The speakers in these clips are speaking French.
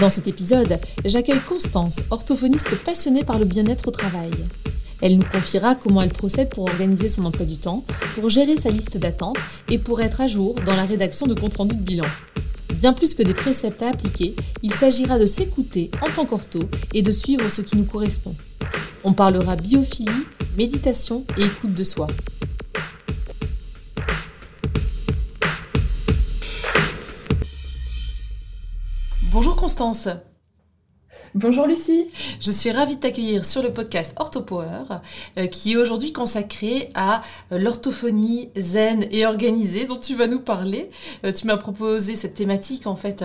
Dans cet épisode, j'accueille Constance, orthophoniste passionnée par le bien-être au travail. Elle nous confiera comment elle procède pour organiser son emploi du temps, pour gérer sa liste d'attente et pour être à jour dans la rédaction de compte rendu de bilan. Bien plus que des préceptes à appliquer, il s'agira de s'écouter en tant qu'ortho et de suivre ce qui nous correspond. On parlera biophilie, méditation et écoute de soi. Bonjour Constance. Bonjour Lucie. Je suis ravie de t'accueillir sur le podcast OrthoPower, euh, qui est aujourd'hui consacré à euh, l'orthophonie zen et organisée dont tu vas nous parler. Euh, tu m'as proposé cette thématique en fait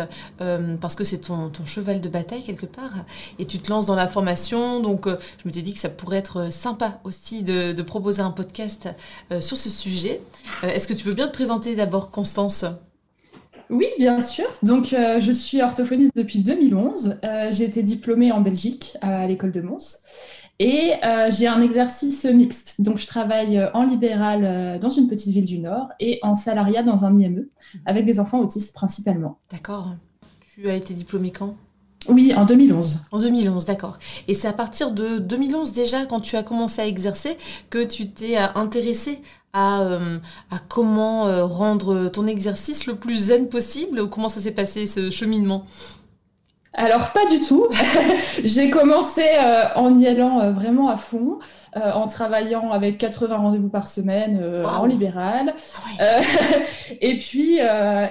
parce que c'est ton, cheval de bataille quelque part et tu te lances dans la formation. Donc je me suis dit que ça pourrait être sympa aussi de, de proposer un podcast sur ce sujet. Est-ce que tu veux bien te présenter d'abord Constance? Oui, bien sûr. Donc, euh, je suis orthophoniste depuis 2011. Euh, j'ai été diplômée en Belgique à l'école de Mons. Et euh, j'ai un exercice mixte. Donc, je travaille en libéral dans une petite ville du Nord et en salariat dans un IME, avec des enfants autistes principalement. D'accord. Tu as été diplômée quand? Oui, en 2011. En 2011, d'accord. Et c'est à partir de 2011 déjà, quand tu as commencé à exercer, que tu t'es euh, intéressé à, euh, comment euh, rendre ton exercice le plus zen possible comment ça s'est passé ce cheminement? Alors pas du tout. J'ai commencé euh, en y allant euh, vraiment à fond, euh, en travaillant avec 80 rendez-vous par semaine en libéral, et puis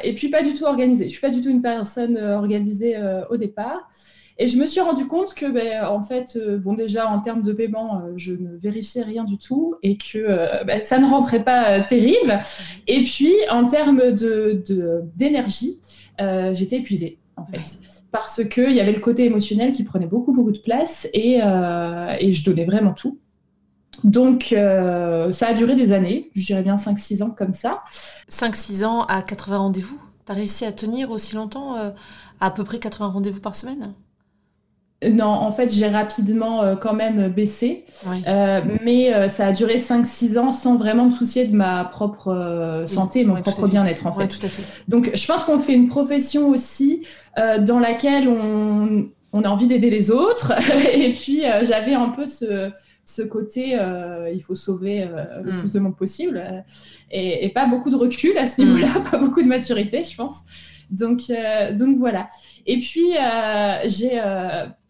et puis pas du tout organisée. Je suis pas du tout une personne organisée au départ. Et je me suis rendu compte que, ben, en fait, bon, déjà en termes de paiement, je ne vérifiais rien du tout et que ben, ça ne rentrait pas terrible. Et puis, en termes de d'énergie, j'étais épuisée, en fait parce qu'il y avait le côté émotionnel qui prenait beaucoup, beaucoup de place et, euh, je donnais vraiment tout. Donc, euh, ça a duré des années, je dirais bien 5-6 ans comme ça. 5-6 ans à 80 rendez-vous? Tu as réussi à tenir aussi longtemps, euh, à peu près 80 rendez-vous par semaine? Non, en fait, j'ai rapidement euh, quand même baissé, euh, mais euh, ça a duré 5-6 ans sans vraiment me soucier de ma propre santé, mon propre bien-être en fait. Donc, je pense qu'on fait une profession aussi dans laquelle on, a envie d'aider les autres, et puis j'avais un peu ce, côté, il faut sauver le mm. plus de monde possible, et, pas beaucoup de recul à ce niveau-là, mm. pas beaucoup de maturité, je pense. Donc, donc voilà. Et puis, j'ai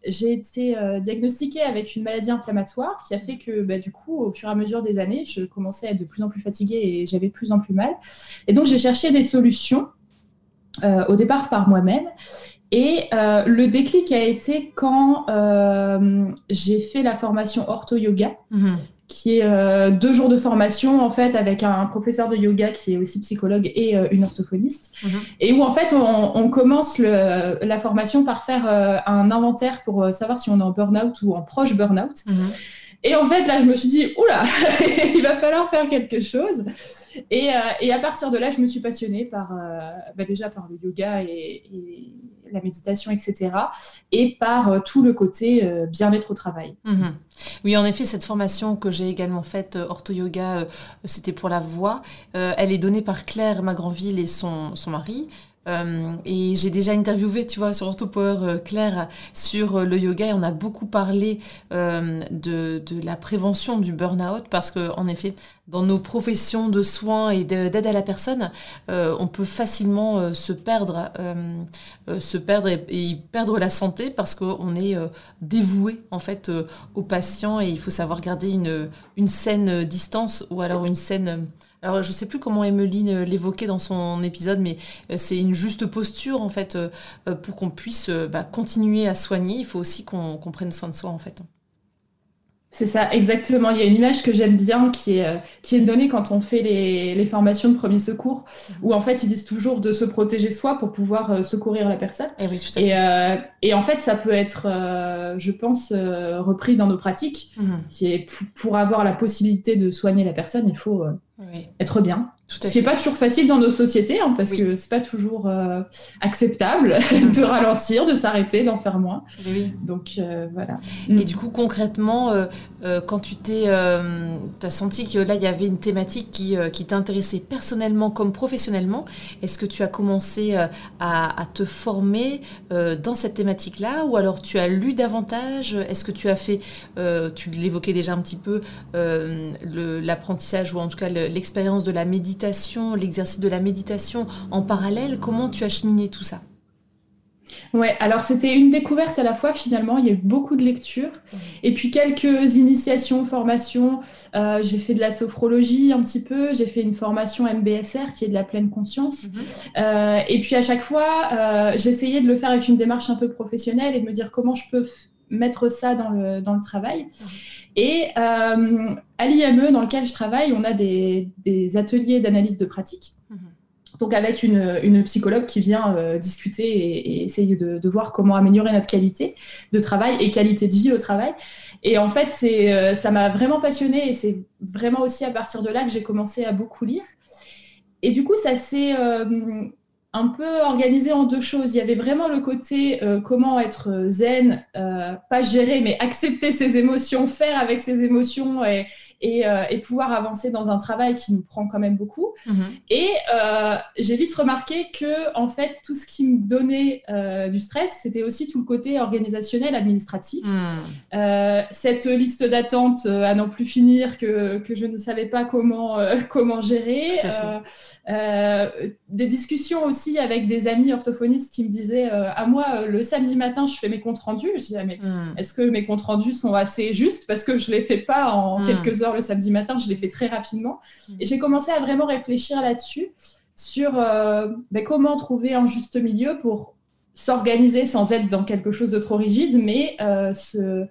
j'ai été euh, diagnostiquée avec une maladie inflammatoire qui a fait que, bah, du coup, au fur et à mesure des années, je commençais à être de plus en plus fatiguée et j'avais de plus en plus mal. Et donc, j'ai cherché des solutions, euh, au départ par moi-même. Et euh, le déclic a été quand j'ai fait la formation ortho-yoga, mmh qui est euh, deux jours de formation en fait avec un professeur de yoga qui est aussi psychologue et euh, une orthophoniste mhm. et où en fait on, commence le, la formation par faire euh, un inventaire pour savoir si on est en burn-out ou en proche burn-out mhm. et en fait là je me suis dit oula il va falloir faire quelque chose et, et, à partir de là je me suis passionnée par bah, déjà par le yoga et, la méditation, etc. Et par euh, tout le côté euh, bien-être au travail. Mhm. Oui, en effet, cette formation que j'ai également faite, euh, Ortho Yoga, c'était pour la voix. elle est donnée par Claire Magranville et son, son mari. Euh, et j'ai déjà interviewé, tu vois, sur Orthopower euh, Claire sur euh, le yoga et on a beaucoup parlé de, de, la prévention du burn-out parce que, en effet, dans nos professions de soins et d'aide à la personne, on peut facilement se perdre, se perdre et, perdre la santé parce qu'on est dévoué en fait aux patients et il faut savoir garder une, une saine distance ou alors une saine alors, je ne sais plus comment Emeline euh, l'évoquait dans son épisode, mais euh, c'est une juste posture, en fait, euh, pour qu'on puisse bah, continuer à soigner. Il faut aussi qu'on prenne soin de soi, en fait. C'est ça, exactement. Il y a une image que j'aime bien qui est, qui est donnée quand on fait les, les, formations de premier secours, où en fait ils disent toujours de se protéger soi pour pouvoir secourir la personne. Eh et, euh, et, en fait, ça peut être, je pense, repris dans nos pratiques, mhm. qui est pour avoir la possibilité de soigner la personne, il faut être bien. Ce qui n'est pas toujours facile dans nos sociétés, hein, parce que c'est pas toujours euh, acceptable de ralentir, de s'arrêter, d'en faire moins. Donc euh, voilà. Et mm. du coup, concrètement, euh, quand tu t'es, as senti que là, il y avait une thématique qui, qui t'intéressait personnellement comme professionnellement, est-ce que tu as commencé à, à, te former dans cette thématique-là, ou alors tu as lu davantage? Est-ce que tu as fait, tu l'évoquais déjà un petit peu, l'apprentissage ou en tout cas l'expérience de la méditation, l'exercice de la méditation en parallèle. Comment tu as cheminé tout ça? Ouais, alors c'était une découverte à la fois finalement, il y a eu beaucoup de lectures et puis quelques initiations, formations. Euh, j'ai fait de la sophrologie un petit peu, j'ai fait une formation MBSR qui est de la pleine conscience. Mhm. Euh, et puis à chaque fois, euh, j'essayais de le faire avec une démarche un peu professionnelle et de me dire comment je peux mettre ça dans le, dans le travail. Et euh, à l'IME, dans lequel je travaille, on a des, ateliers d'analyse de pratique. Mhm. Donc avec une, psychologue qui vient euh, discuter et, essayer de, voir comment améliorer notre qualité de travail et qualité de vie au travail. Et en fait, euh, ça m'a vraiment passionnée et c'est vraiment aussi à partir de là que j'ai commencé à beaucoup lire. Et du coup, ça s'est un peu organisé en deux choses. Il y avait vraiment le côté euh, comment être zen, euh, pas gérer, mais accepter ses émotions, faire avec ses émotions et, euh, et, pouvoir avancer dans un travail qui nous prend quand même beaucoup. Mhm. Et j'ai vite remarqué que, en fait, tout ce qui me donnait du stress, c'était aussi tout le côté organisationnel, administratif. Mhm. cette liste d'attente à n'en plus finir que, que, je ne savais pas comment, comment gérer. des discussions aussi avec des amis orthophonistes qui me disaient euh, à moi euh, le samedi matin je fais mes comptes rendus. Je disais mais hmm. est-ce que mes comptes rendus sont assez justes? Parce que je les fais pas en quelques heures le samedi matin, je les fais très rapidement. Hmm. Et j'ai commencé à vraiment réfléchir là-dessus sur euh, ben, comment trouver un juste milieu pour s'organiser sans être dans quelque chose de trop rigide, mais se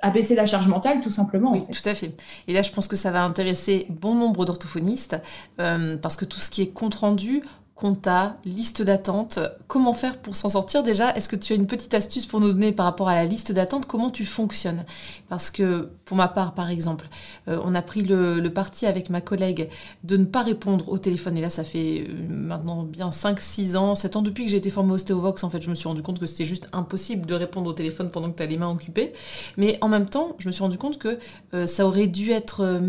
abaisser la charge mentale, tout simplement. Oui, tout à fait. Et là, je pense que ça va intéresser bon nombre d'orthophonistes, parce que tout ce qui est compte rendu, compta, liste d'attente. Comment faire pour s'en sortir déjà? Est-ce que tu as une petite astuce pour nous donner par rapport à la liste d'attente? Comment tu fonctionnes? Parce que pour ma part, par exemple, euh, on a pris le, parti avec ma collègue de ne pas répondre au téléphone. Et là, ça fait euh, maintenant bien 5-6 ans, 7 ans depuis que j'ai été formée au Stéovox. En fait, je me suis rendu compte que c'était juste impossible de répondre au téléphone pendant que tu as les mains occupées. Mais en même temps, je me suis rendu compte que euh, ça aurait dû être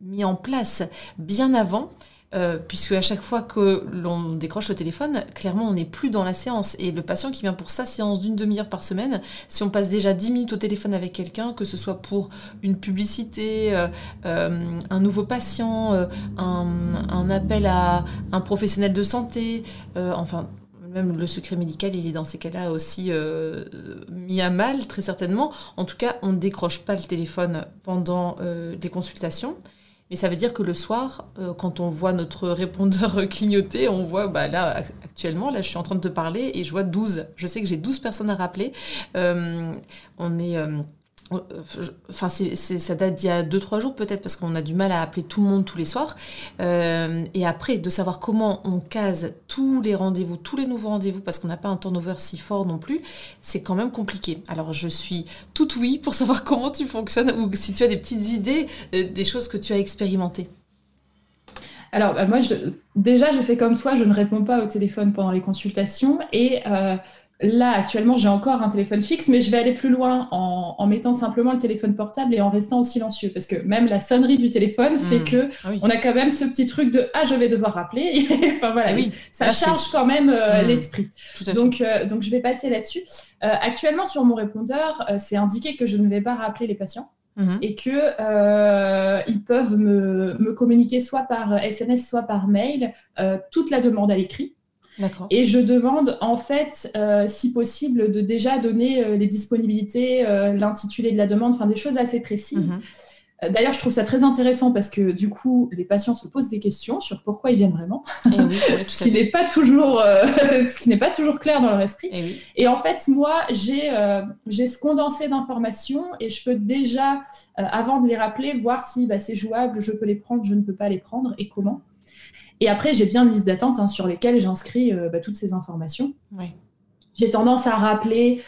mis en place bien avant. Euh, puisque à chaque fois que l'on décroche le téléphone, clairement, on n'est plus dans la séance. Et le patient qui vient pour sa séance d'une demi-heure par semaine, si on passe déjà 10 minutes au téléphone avec quelqu'un, que ce soit pour une publicité, euh, euh, un nouveau patient, un, un, appel à un professionnel de santé, enfin, même le secret médical, il est dans ces cas-là aussi mis à mal, très certainement. En tout cas, on ne décroche pas le téléphone pendant les consultations. Mais ça veut dire que le soir, euh, quand on voit notre répondeur clignoter, on voit, bah là, actuellement, là, je suis en train de te parler et je vois 12. Je sais que j'ai 12 personnes à rappeler. Euh, on est... Euh, Enfin, ça date d'il y a 2-3 jours peut-être parce qu'on a du mal à appeler tout le monde tous les soirs. Euh, et après, de savoir comment on case tous les rendez-vous, tous les nouveaux rendez-vous, parce qu'on n'a pas un turnover si fort non plus, c'est quand même compliqué. Alors, je suis toute oui pour savoir comment tu fonctionnes ou si tu as des petites idées, euh, des choses que tu as expérimentées. Alors, bah, moi, déjà, je fais comme toi, je ne réponds pas au téléphone pendant les consultations et Là, actuellement, j'ai encore un téléphone fixe, mais je vais aller plus loin en, mettant simplement le téléphone portable et en restant en silencieux. Parce que même la sonnerie du téléphone fait hmm. que ah on a quand même ce petit truc de Ah, je vais devoir rappeler. enfin voilà, oui. ça charge quand même euh, hmm. l'esprit. Donc, euh, donc, je vais passer là-dessus. Euh, actuellement, sur mon répondeur, c'est indiqué que je ne vais pas rappeler les patients. Hmm. Et que ils peuvent me, me, communiquer soit par SMS, soit par mail toute la demande à l'écrit. Et je demande en fait, euh, si possible, de déjà donner euh, les disponibilités, euh, l'intitulé de la demande, enfin des choses assez précises. Mhm. D'ailleurs, je trouve ça très intéressant parce que du coup, les patients se posent des questions sur pourquoi ils viennent vraiment, ce qui n'est pas toujours, ce qui n'est pas toujours clair dans leur esprit. Et, eh et en fait, moi, j'ai j'ai ce condensé d'informations et je peux déjà, avant de les rappeler, voir si bah, c'est jouable, je peux les prendre, je ne peux pas les prendre et comment. Et après, j'ai bien une liste d'attente hein, sur lesquelles j'inscris bah, toutes ces informations. J'ai tendance à rappeler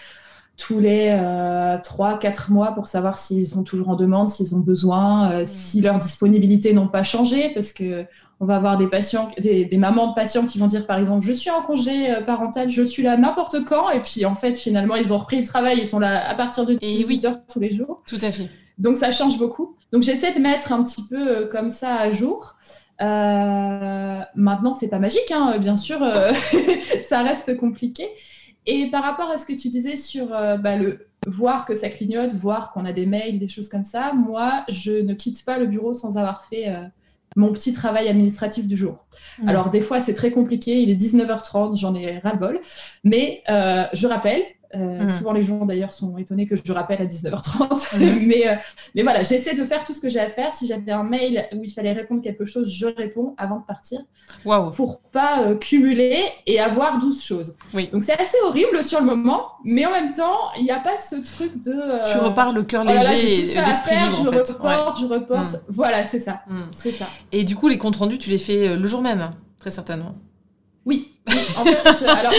tous les euh, 3-4 mois pour savoir s'ils sont toujours en demande, s'ils ont besoin, euh, mm. si leurs disponibilités n'ont pas changé, parce que on va avoir des patients, des, mamans de patients qui vont dire par exemple je suis en congé euh, parental, je suis là n'importe quand, et puis en fait finalement ils ont repris le travail, ils sont là à partir de 18 heures tous les jours. Tout à fait. Donc ça change beaucoup. Donc j'essaie de mettre un petit peu euh, comme ça à jour. Euh, maintenant, c'est pas magique, hein, bien sûr, ça reste compliqué. Et par rapport à ce que tu disais sur euh, bah, le voir que ça clignote, voir qu'on a des mails, des choses comme ça, moi, je ne quitte pas le bureau sans avoir fait euh, mon petit travail administratif du jour. Mmh. Alors, des fois, c'est très compliqué, il est 19h30, j'en ai ras-le-bol, mais euh, je rappelle, euh, mm. Souvent, les gens d'ailleurs sont étonnés que je le rappelle à 19h30. Mm. mais, euh, mais voilà, j'essaie de faire tout ce que j'ai à faire. Si j'avais un mail où il fallait répondre quelque chose, je réponds avant de partir. Wow. Pour pas euh, cumuler et avoir 12 choses. Oui. Donc c'est assez horrible sur le moment, mais en même temps, il n'y a pas ce truc de. tu repars le cœur oh léger et l'esprit libre. Je en fait. reporte, je reporte. Mm. Voilà, c'est ça. c'est ça. Et du coup, les comptes rendus, tu les fais le jour même, très certainement. Oui, en fait, alors,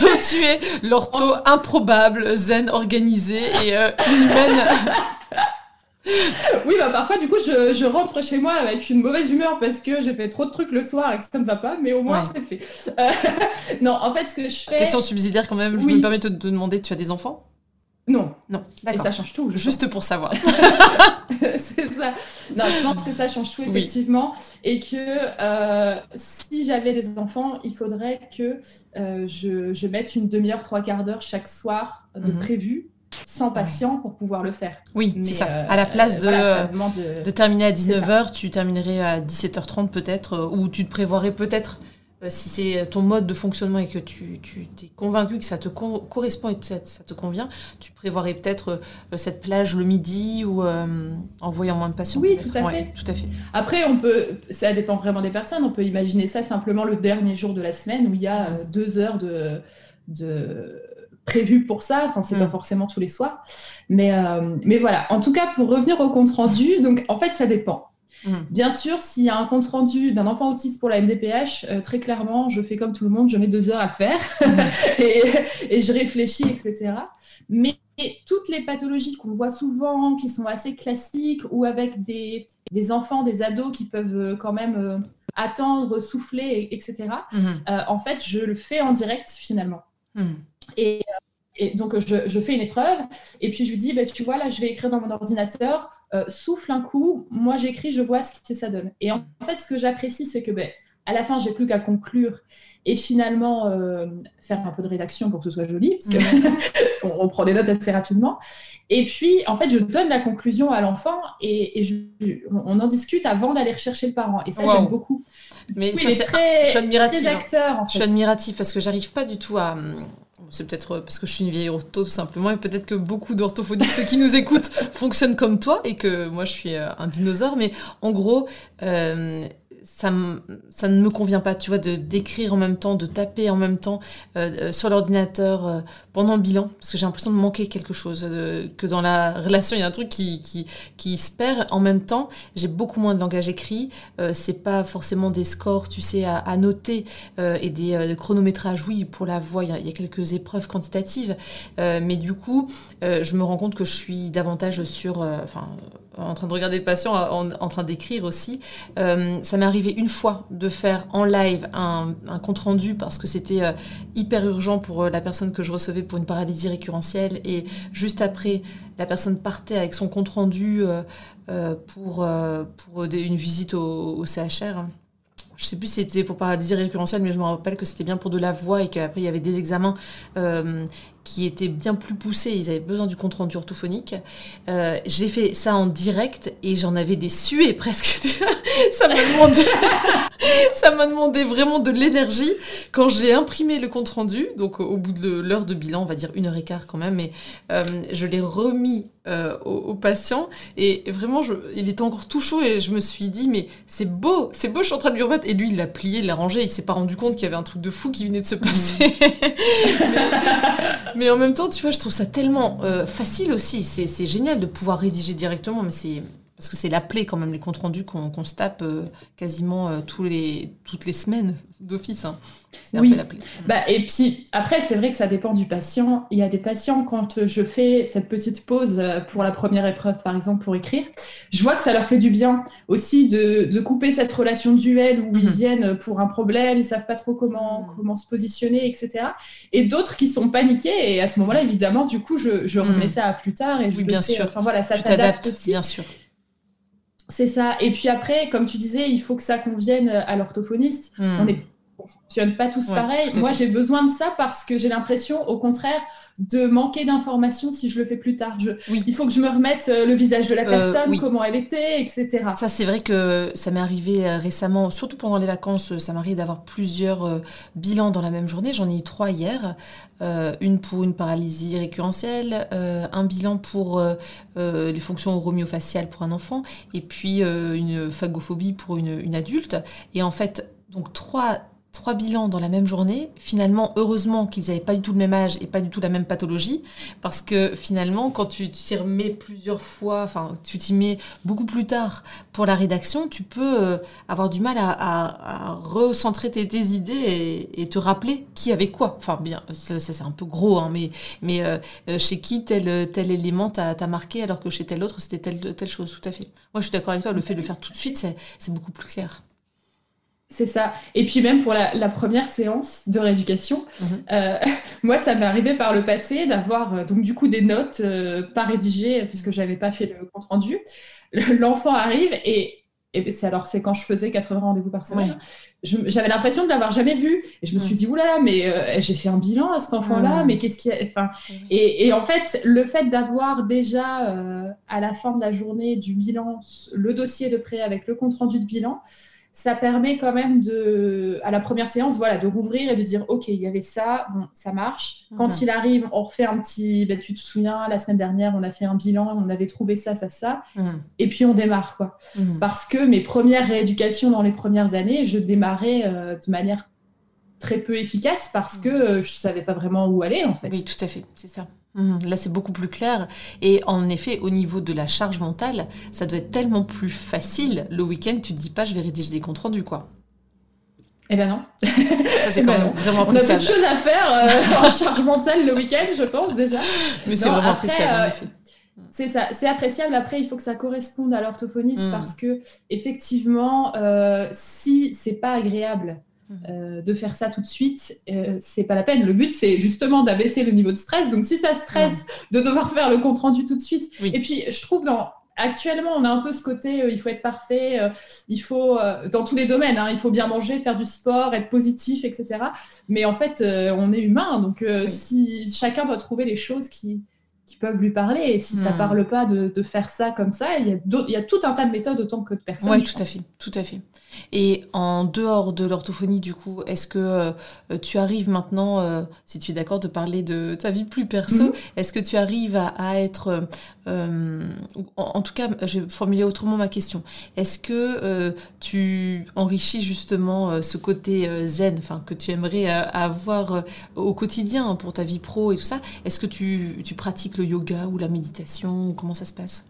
Donc tu es l'ortho improbable, zen organisé et euh, humaine. oui, bah parfois, du coup, je, je, rentre chez moi avec une mauvaise humeur parce que j'ai fait trop de trucs le soir et que ça ne va pas, mais au moins, c'est fait. Euh, non, en fait, ce que je fais. Question subsidiaire quand même, je me permets de te demander, tu as des enfants? Non. Non. Et ça change tout. Juste pour savoir. c'est ça. Non, je pense que ça change tout, effectivement. Et que euh, si j'avais des enfants, il faudrait que euh, je, je, mette une demi-heure, trois quarts d'heure chaque soir de mhm. prévu sans patient pour pouvoir le faire. Oui, c'est ça. Euh, à la place de, de... terminer à 19h, tu terminerais à 17h30 peut-être, ou tu te prévoirais peut-être si c'est ton mode de fonctionnement et que tu, tu es convaincu que ça te correspond et que ça, te convient, tu prévoirais peut-être euh, cette plage le midi ou euh, en voyant moins de patients. Oui, tout à, fait. tout à fait. Après, on peut, ça dépend vraiment des personnes. On peut imaginer ça simplement le dernier jour de la semaine où il y a deux heures de, de prévu pour ça. Enfin, c'est pas mm. forcément tous les soirs. Mais, mais voilà. En tout cas, pour revenir au compte rendu, donc en fait, ça dépend. Mm. Bien sûr, s'il y a un compte rendu d'un enfant autiste pour la MDPH, euh, très clairement, je fais comme tout le monde, je mets deux heures à faire mm. et, je réfléchis, etc. Mais toutes les pathologies qu'on voit souvent, qui sont assez classiques, ou avec des, enfants, des ados qui peuvent euh, quand même euh, attendre, souffler, etc., mm-hmm. en fait, je le fais en direct finalement. Mm. Et et donc, je, fais une épreuve, et puis je lui dis, bah, tu vois, là, je vais écrire dans mon ordinateur, euh, souffle un coup, moi j'écris, je vois ce que ça donne. Et en fait, ce que j'apprécie, c'est que ben, à la fin, j'ai plus qu'à conclure et finalement euh, faire un peu de rédaction pour que ce soit joli, parce qu'on on prend des notes assez rapidement. Et puis, en fait, je donne la conclusion à l'enfant et, on en discute avant d'aller rechercher le parent. Et ça, j'aime beaucoup. Mais ça, c'est très, je suis admirative. Hein. Acteur, en fait. Je suis admirative parce que j'arrive pas du tout à, c'est peut-être parce que je suis une vieille ortho tout simplement, et peut-être que beaucoup d'orthophonistes qui nous écoutent fonctionnent comme toi, et que moi je suis euh, un dinosaure, mais en gros, euh, ça, ça ne me convient pas, tu vois, de d'écrire en même temps, de taper en même temps euh, euh, sur l'ordinateur euh, pendant le bilan, parce que j'ai l'impression de manquer quelque chose, que dans la relation, il y a un truc qui, qui, qui se perd. En même temps, j'ai beaucoup moins de langage écrit, c'est pas forcément des scores, tu sais, à, à noter, et des chronométrages, oui, pour la voix, il y, a, quelques épreuves quantitatives, mais du coup, je me rends compte que je suis davantage sur, enfin, en train de regarder le patient, en, train d'écrire aussi. ça m'est arrivé une fois de faire en live un, compte rendu parce que c'était euh, hyper urgent pour euh, la personne que je recevais pour une paralysie récurrentielle et juste après la personne partait avec son compte rendu euh, pour, pour une visite au CHR je sais plus si c'était pour paralysie récurrentielle, mais je me rappelle que c'était bien pour de la voix et qu'après il y avait des examens euh, qui étaient bien plus poussés. Ils avaient besoin du compte rendu orthophonique. Euh, j'ai fait ça en direct et j'en avais des suées presque. ça m'a demandé. ça m'a demandé vraiment de l'énergie. Quand j'ai imprimé le compte rendu, donc au bout de l'heure de bilan, on va dire une heure et quart quand même, mais euh, je l'ai remis euh, au, patient et vraiment, je, il était encore tout chaud et je me suis dit, mais c'est beau, c'est beau, je suis en train de lui remettre. Et lui, il l'a plié, il l'a rangé, il s'est pas rendu compte qu'il y avait un truc de fou qui venait de se passer. mais, en même temps, tu vois, je trouve ça tellement euh, facile aussi. C'est génial de pouvoir rédiger directement, mais c'est parce que c'est l'appelé quand même, les comptes rendus qu'on se tape euh, quasiment euh, tous les, toutes les semaines d'office. Hein. C'est oui. Bah, et puis après, c'est vrai que ça dépend du patient. Il y a des patients, quand je fais cette petite pause euh, pour la première épreuve, par exemple, pour écrire, je vois que ça leur fait du bien aussi de, de couper cette relation duel où ils mhm. viennent pour un problème, ils savent pas trop comment, mhm. comment se positionner, etc. Et d'autres qui sont paniqués. Et à ce moment-là, évidemment, du coup, je, je remets mhm. ça à plus tard. Et je oui, bien sûr. Enfin voilà, ça s'adapte Bien sûr. C'est ça. Et puis après, comme tu disais, il faut que ça convienne à l'orthophoniste. Hmm. On on fonctionne pas tous pareil. Moi, j'ai besoin de ça parce que j'ai l'impression, au contraire, de manquer d'informations si je le fais plus tard. Il faut que je me remette euh, le visage de la euh, personne, comment elle était, etc. Ça, c'est vrai que ça m'est arrivé euh, récemment, surtout pendant les vacances, ça m'arrive d'avoir plusieurs bilans dans la même journée. J'en ai eu trois hier. une pour une paralysie récurrentielle, un bilan pour les fonctions romiofaciales pour un enfant, et puis une phagophobie pour une, une adulte. Et en fait, donc trois trois bilans dans la même journée. Finalement, heureusement qu'ils n'avaient pas du tout le même âge et pas du tout la même pathologie, parce que finalement, quand tu t'y remets plusieurs fois, enfin, tu t'y mets beaucoup plus tard pour la rédaction, tu peux euh, avoir du mal à, recentrer tes, idées et, te rappeler qui avait quoi. Enfin, bien, ça, c'est un peu gros, hein, mais, euh, euh, chez qui tel, tel élément t'a marqué, alors que chez tel autre, c'était telle, telle chose, tout à fait. Moi, je suis d'accord avec toi, le fait de le faire tout de suite, c'est beaucoup plus clair. C'est ça. Et puis même pour la, première séance de rééducation, mhm. euh, moi, ça m'est arrivé par le passé d'avoir euh, donc du coup des notes euh, pas rédigées puisque j'avais pas fait le compte rendu. L'enfant arrive et, c'est alors c'est quand je faisais 80 rendez-vous par semaine. J'avais l'impression de l'avoir jamais vu et je me suis dit oula mais j'ai fait un bilan à cet enfant-là mais qu'est-ce qui a enfin et, et, en fait le fait d'avoir déjà à la fin de la journée du bilan le dossier de prêt avec le compte rendu de bilan ça permet quand même de, à la première séance, voilà, de rouvrir et de dire, OK, il y avait ça, bon, ça marche. Quand mhm. il arrive, on refait un petit, ben, tu te souviens, la semaine dernière, on a fait un bilan, on avait trouvé ça, ça, ça, mhm. et puis on démarre, quoi. Mhm. Parce que mes premières rééducations dans les premières années, je démarrais euh, de manière très peu efficace parce que euh, je savais pas vraiment où aller, en fait. Oui, tout à fait, c'est ça. Mhm. Là, c'est beaucoup plus clair. Et en effet, au niveau de la charge mentale, ça doit être tellement plus facile. Le week-end, tu te dis pas, je vais rédiger des comptes rendus, quoi. Eh ben non. Ça, c'est eh quand ben même vraiment appréciable. On a beaucoup de choses à faire euh, en charge mentale le week-end, je pense, déjà. Mais c'est vraiment appréciable, en euh, effet. C'est ça, c'est appréciable. Après, il faut que ça corresponde à l'orthophoniste mm. parce que, effectivement, euh, si c'est pas agréable euh, de faire ça tout de suite, euh, c'est pas la peine. Le but, c'est justement d'abaisser le niveau de stress. Donc, si ça stresse de devoir faire le compte rendu tout de suite. Et puis, je trouve dans actuellement, on a un peu ce côté, euh, il faut être parfait, il faut, dans tous les domaines, hein, il faut bien manger, faire du sport, être positif, etc. Mais en fait, on est humain, donc si chacun doit trouver les choses qui, qui peuvent lui parler. Et si ça ça hmm. parle pas de, de, faire ça comme ça, il y, a il y a tout un tas de méthodes autant que de personnes. Oui, tout à fait, tout à fait. Et en dehors de l'orthophonie, du coup, est-ce que euh, tu arrives maintenant, euh, si tu es d'accord, de parler de ta vie plus perso, hmm. est-ce que tu arrives à, être, euh, en, tout cas, je vais formuler autrement ma question, est-ce que tu enrichis justement ce côté zen, enfin que tu aimerais avoir au quotidien pour ta vie pro et tout ça Est-ce que tu, tu pratiques le yoga ou la méditation Comment ça se passe?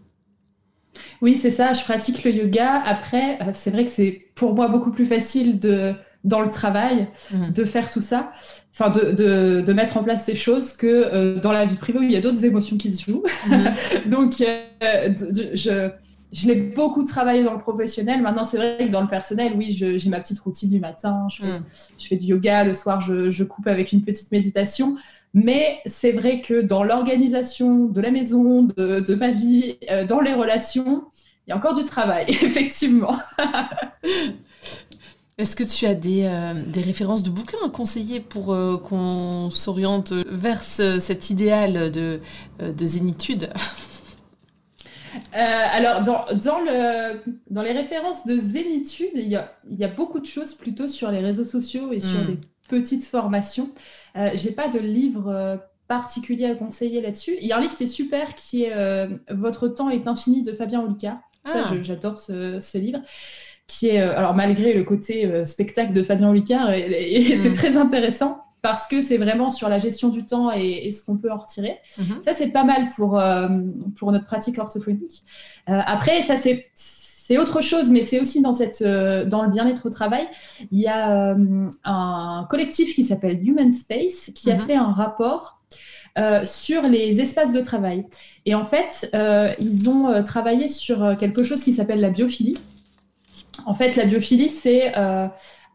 Oui, c'est ça. Je pratique le yoga. Après, euh, c'est vrai que c'est pour moi beaucoup plus facile de dans le travail mmh. de faire tout ça, enfin de, de, de, mettre en place ces choses que euh, dans la vie privée où il y a d'autres émotions qui se jouent. Mmh. Donc, euh, je, je l'ai beaucoup travaillé dans le professionnel. Maintenant, c'est vrai que dans le personnel, oui, j'ai ma petite routine du matin. Je fais, mmh. je fais du yoga. Le soir, je, je, coupe avec une petite méditation. Mais c'est vrai que dans l'organisation de la maison, de, ma vie, euh, dans les relations, il y a encore du travail, effectivement. Est-ce que tu as des, euh, références de bouquins à conseiller pour euh, qu'on s'oriente vers cet idéal de, de zénitude? Alors, dans, dans, le, dans les références de Zénitude, il y, a, il y a beaucoup de choses plutôt sur les réseaux sociaux et sur hmm. des petites formations. Euh, J'ai pas de livre particulier à conseiller là-dessus. Il y a un livre qui est super, qui est Votre temps est infini de Fabien Olicard. Ah. j'adore ce, ce, livre qui est, alors malgré le côté spectacle de Fabien Olicard, et, c'est hmm. très intéressant parce que c'est vraiment sur la gestion du temps et, ce qu'on peut en retirer. Mhm. Ça, c'est pas mal pour, euh, pour notre pratique orthophonique. Euh, après, ça, c'est c'est autre chose, mais c'est aussi dans, cette, euh, dans le bien-être au travail. Il y a un collectif qui s'appelle Human Space qui a mhm. fait un rapport sur les espaces de travail. Et en fait, ils ont travaillé sur quelque chose qui s'appelle la biophilie. En fait, la biophilie, c'est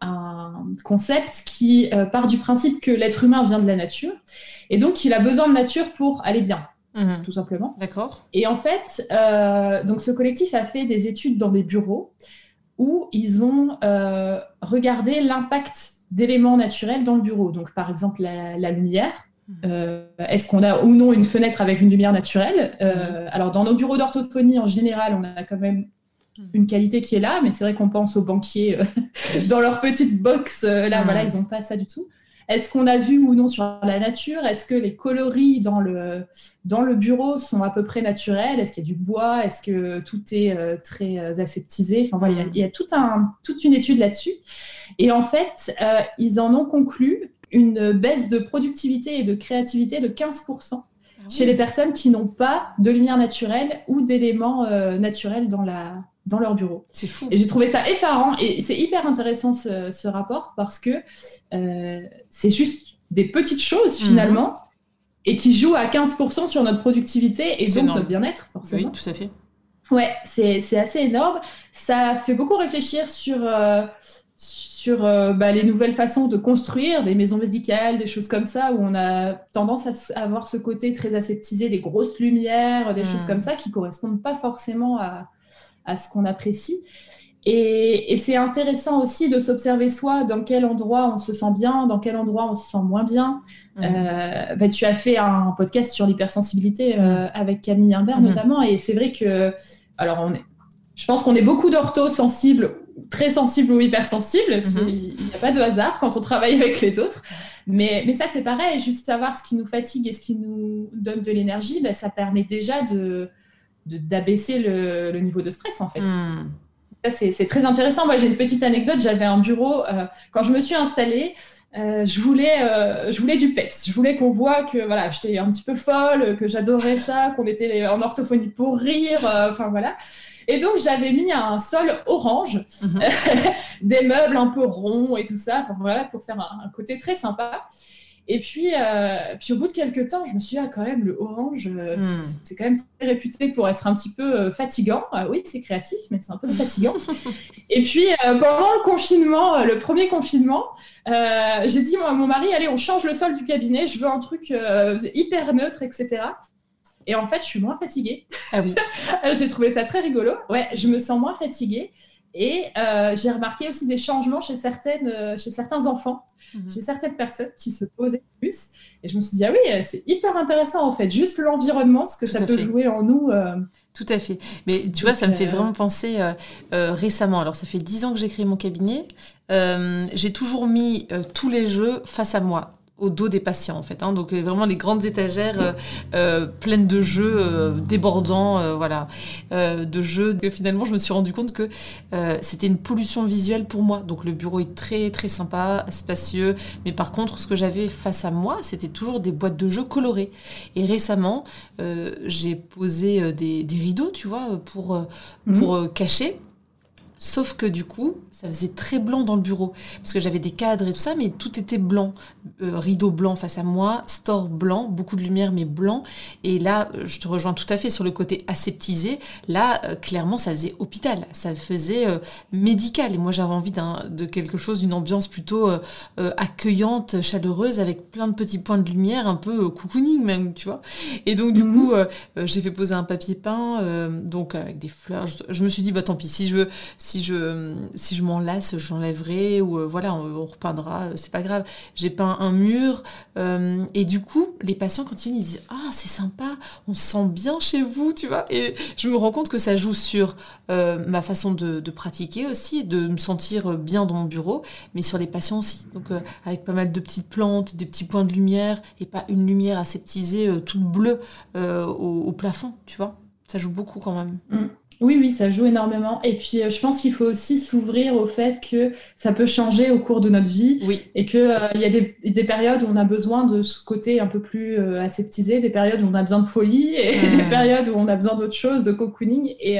un concept qui euh, part du principe que l'être humain vient de la nature et donc il a besoin de nature pour aller bien. Mhm. Tout simplement. D'accord. Et en fait, euh, donc ce collectif a fait des études dans des bureaux où ils ont euh, regardé l'impact d'éléments naturels dans le bureau. Donc, par exemple, la, lumière. Mhm. Est-ce qu'on a ou non une fenêtre avec une lumière naturelle? Mhm. Alors, dans nos bureaux d'orthophonie, en général, on a quand même une qualité qui est là, mais c'est vrai qu'on pense aux banquiers euh, dans leur petite box, euh, là, voilà, ils n'ont pas ça du tout. Est-ce qu'on a vu ou non sur la nature? Est-ce que les coloris dans le, dans le bureau sont à peu près naturels? Est-ce qu'il y a du bois? Est-ce que tout est euh, très aseptisé? Enfin, voilà, il y a, tout un, toute une étude là-dessus. Et en fait, ils en ont conclu une baisse de productivité et de créativité de 15% ah chez les personnes qui n'ont pas de lumière naturelle ou d'éléments naturels dans la, dans leur bureau. C'est fou. Et j'ai trouvé ça effarant et c'est hyper intéressant ce, rapport parce que euh, c'est juste des petites choses mhm. finalement et qui jouent à 15% sur notre productivité et donc notre bien-être forcément. Oui, tout à fait. Ouais, c'est assez énorme. Ça fait beaucoup réfléchir sur, euh, sur euh, bah, les nouvelles façons de construire des maisons médicales, des choses comme ça, où on a tendance à avoir ce côté très aseptisé, des grosses lumières, des choses mhm. comme ça qui correspondent pas forcément à, à ce qu'on apprécie. Et, c'est intéressant aussi de s'observer soi, dans quel endroit on se sent bien, dans quel endroit on se sent moins bien. Mmh. Euh, bah, tu as fait un podcast sur l'hypersensibilité euh, mmh. avec Camille Imbert mmh. notamment, et c'est vrai que, alors on est, je pense qu'on est beaucoup d'orthos sensibles, très sensibles ou hypersensibles, il n'y a pas de hasard quand on travaille avec les autres. Mais, mais ça, c'est pareil, juste savoir ce qui nous fatigue et ce qui nous donne de l'énergie, bah, ça permet déjà de, d'abaisser le, niveau de stress en fait. Hmm. C'est très intéressant. Moi, j'ai une petite anecdote. J'avais un bureau euh, quand je me suis installée. Euh, je voulais, euh, je voulais du peps. Je voulais qu'on voit que voilà, j'étais un petit peu folle, que j'adorais ça, qu'on était en orthophonie pour rire. Enfin voilà. Et donc j'avais mis un sol orange, mhm. des meubles un peu ronds et tout ça. Enfin voilà, pour faire un côté très sympa. Et puis, euh, puis au bout de quelques temps, je me suis dit, ah, quand même, le orange, euh, hmm. c'est quand même très réputé pour être un petit peu euh, fatigant. Ah oui, c'est créatif, mais c'est un peu fatigant. et puis, pendant le confinement, le premier confinement, j'ai dit moi, à mon mari, allez, on change le sol du cabinet, je veux un truc hyper neutre, etc. Et en fait, je suis moins fatiguée. Ah oui. j'ai trouvé ça très rigolo. Ouais, je me sens moins fatiguée. Et euh, j'ai remarqué aussi des changements chez, certaines, euh, chez certains enfants, mhm. chez certaines personnes qui se posaient plus. Et je me suis dit, ah oui, c'est hyper intéressant en fait, juste l'environnement, ce que ça peut jouer en nous. Euh. Tout à fait. Mais tu vois, ça me fait vraiment penser récemment. Alors, ça fait dix ans que j'ai créé mon cabinet. j'ai toujours mis tous les jeux face à moi au dos des patients en fait. Hein. Donc euh, vraiment les grandes étagères euh, euh, pleines de jeux débordants, voilà, de jeux. Et finalement, je me suis rendu compte que c'était une pollution visuelle pour moi. Donc le bureau est très très sympa, spacieux, mais par contre, ce que j'avais face à moi, c'était toujours des boîtes de jeux colorées. Et récemment, j'ai posé des, rideaux, tu vois, pour pour mmh. cacher. Sauf que du coup, ça faisait très blanc dans le bureau. Parce que j'avais des cadres et tout ça, mais tout était blanc. Euh, rideau blanc face à moi, store blanc, beaucoup de lumière, mais blanc. Et là, euh, je te rejoins tout à fait sur le côté aseptisé. Là, euh, clairement, ça faisait hôpital. Ça faisait médical. Et moi, j'avais envie de quelque chose, d'une ambiance plutôt accueillante, chaleureuse, avec plein de petits points de lumière, un peu cocooning même, tu vois. Et donc, du mhm. coup, j'ai fait poser un papier peint, donc avec des fleurs. Je, je, me suis dit, bah tant pis, si je veux si je, si je m'en lasse, j'enlèverai ou voilà, on, repeindra, c'est pas grave. J'ai peint un mur et du coup, les patients quand ils disent ah c'est sympa, on se sent bien chez vous, tu vois. Et je me rends compte que ça joue sur ma façon de, de, pratiquer aussi, de me sentir bien dans mon bureau, mais sur les patients aussi. Donc avec pas mal de petites plantes, des petits points de lumière et pas une lumière aseptisée toute bleue au, plafond, tu vois. Ça joue beaucoup quand même. Mm. Oui, oui, ça joue énormément. Et puis, euh, je pense qu'il faut aussi s'ouvrir au fait que ça peut changer au cours de notre vie. Oui. Et qu'il euh, y a des, périodes où on a besoin de ce côté un peu plus euh, aseptisé, des périodes où on a besoin de folie, et des périodes où on a besoin d'autre chose, de cocooning. Et,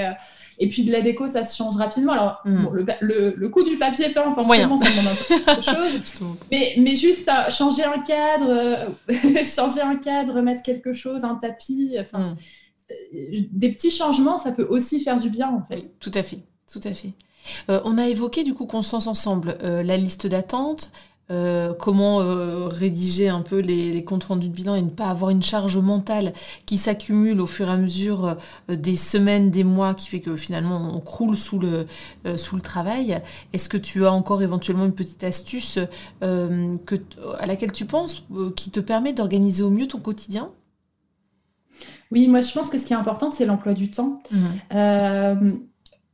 et puis, de la déco, ça se change rapidement. Alors, mm. le, le, coût du papier peint, forcément, ça demande un peu de choses. mais, mais juste changer un cadre, changer un cadre, mettre quelque chose, un tapis, enfin des petits changements, ça peut aussi faire du bien en fait. tout à fait, tout à fait. Euh, on a évoqué du coup Constance ensemble euh, la liste d'attente, euh, comment rédiger un peu les, comptes rendus de bilan et ne pas avoir une charge mentale qui s'accumule au fur et à mesure des semaines, des mois, qui fait que finalement on croule sous le, travail. Est-ce que tu as encore éventuellement une petite astuce à laquelle tu penses qui te permet d'organiser au mieux ton quotidien? Oui, moi je pense que ce qui est important, c'est l'emploi du temps. Mhm. Euh,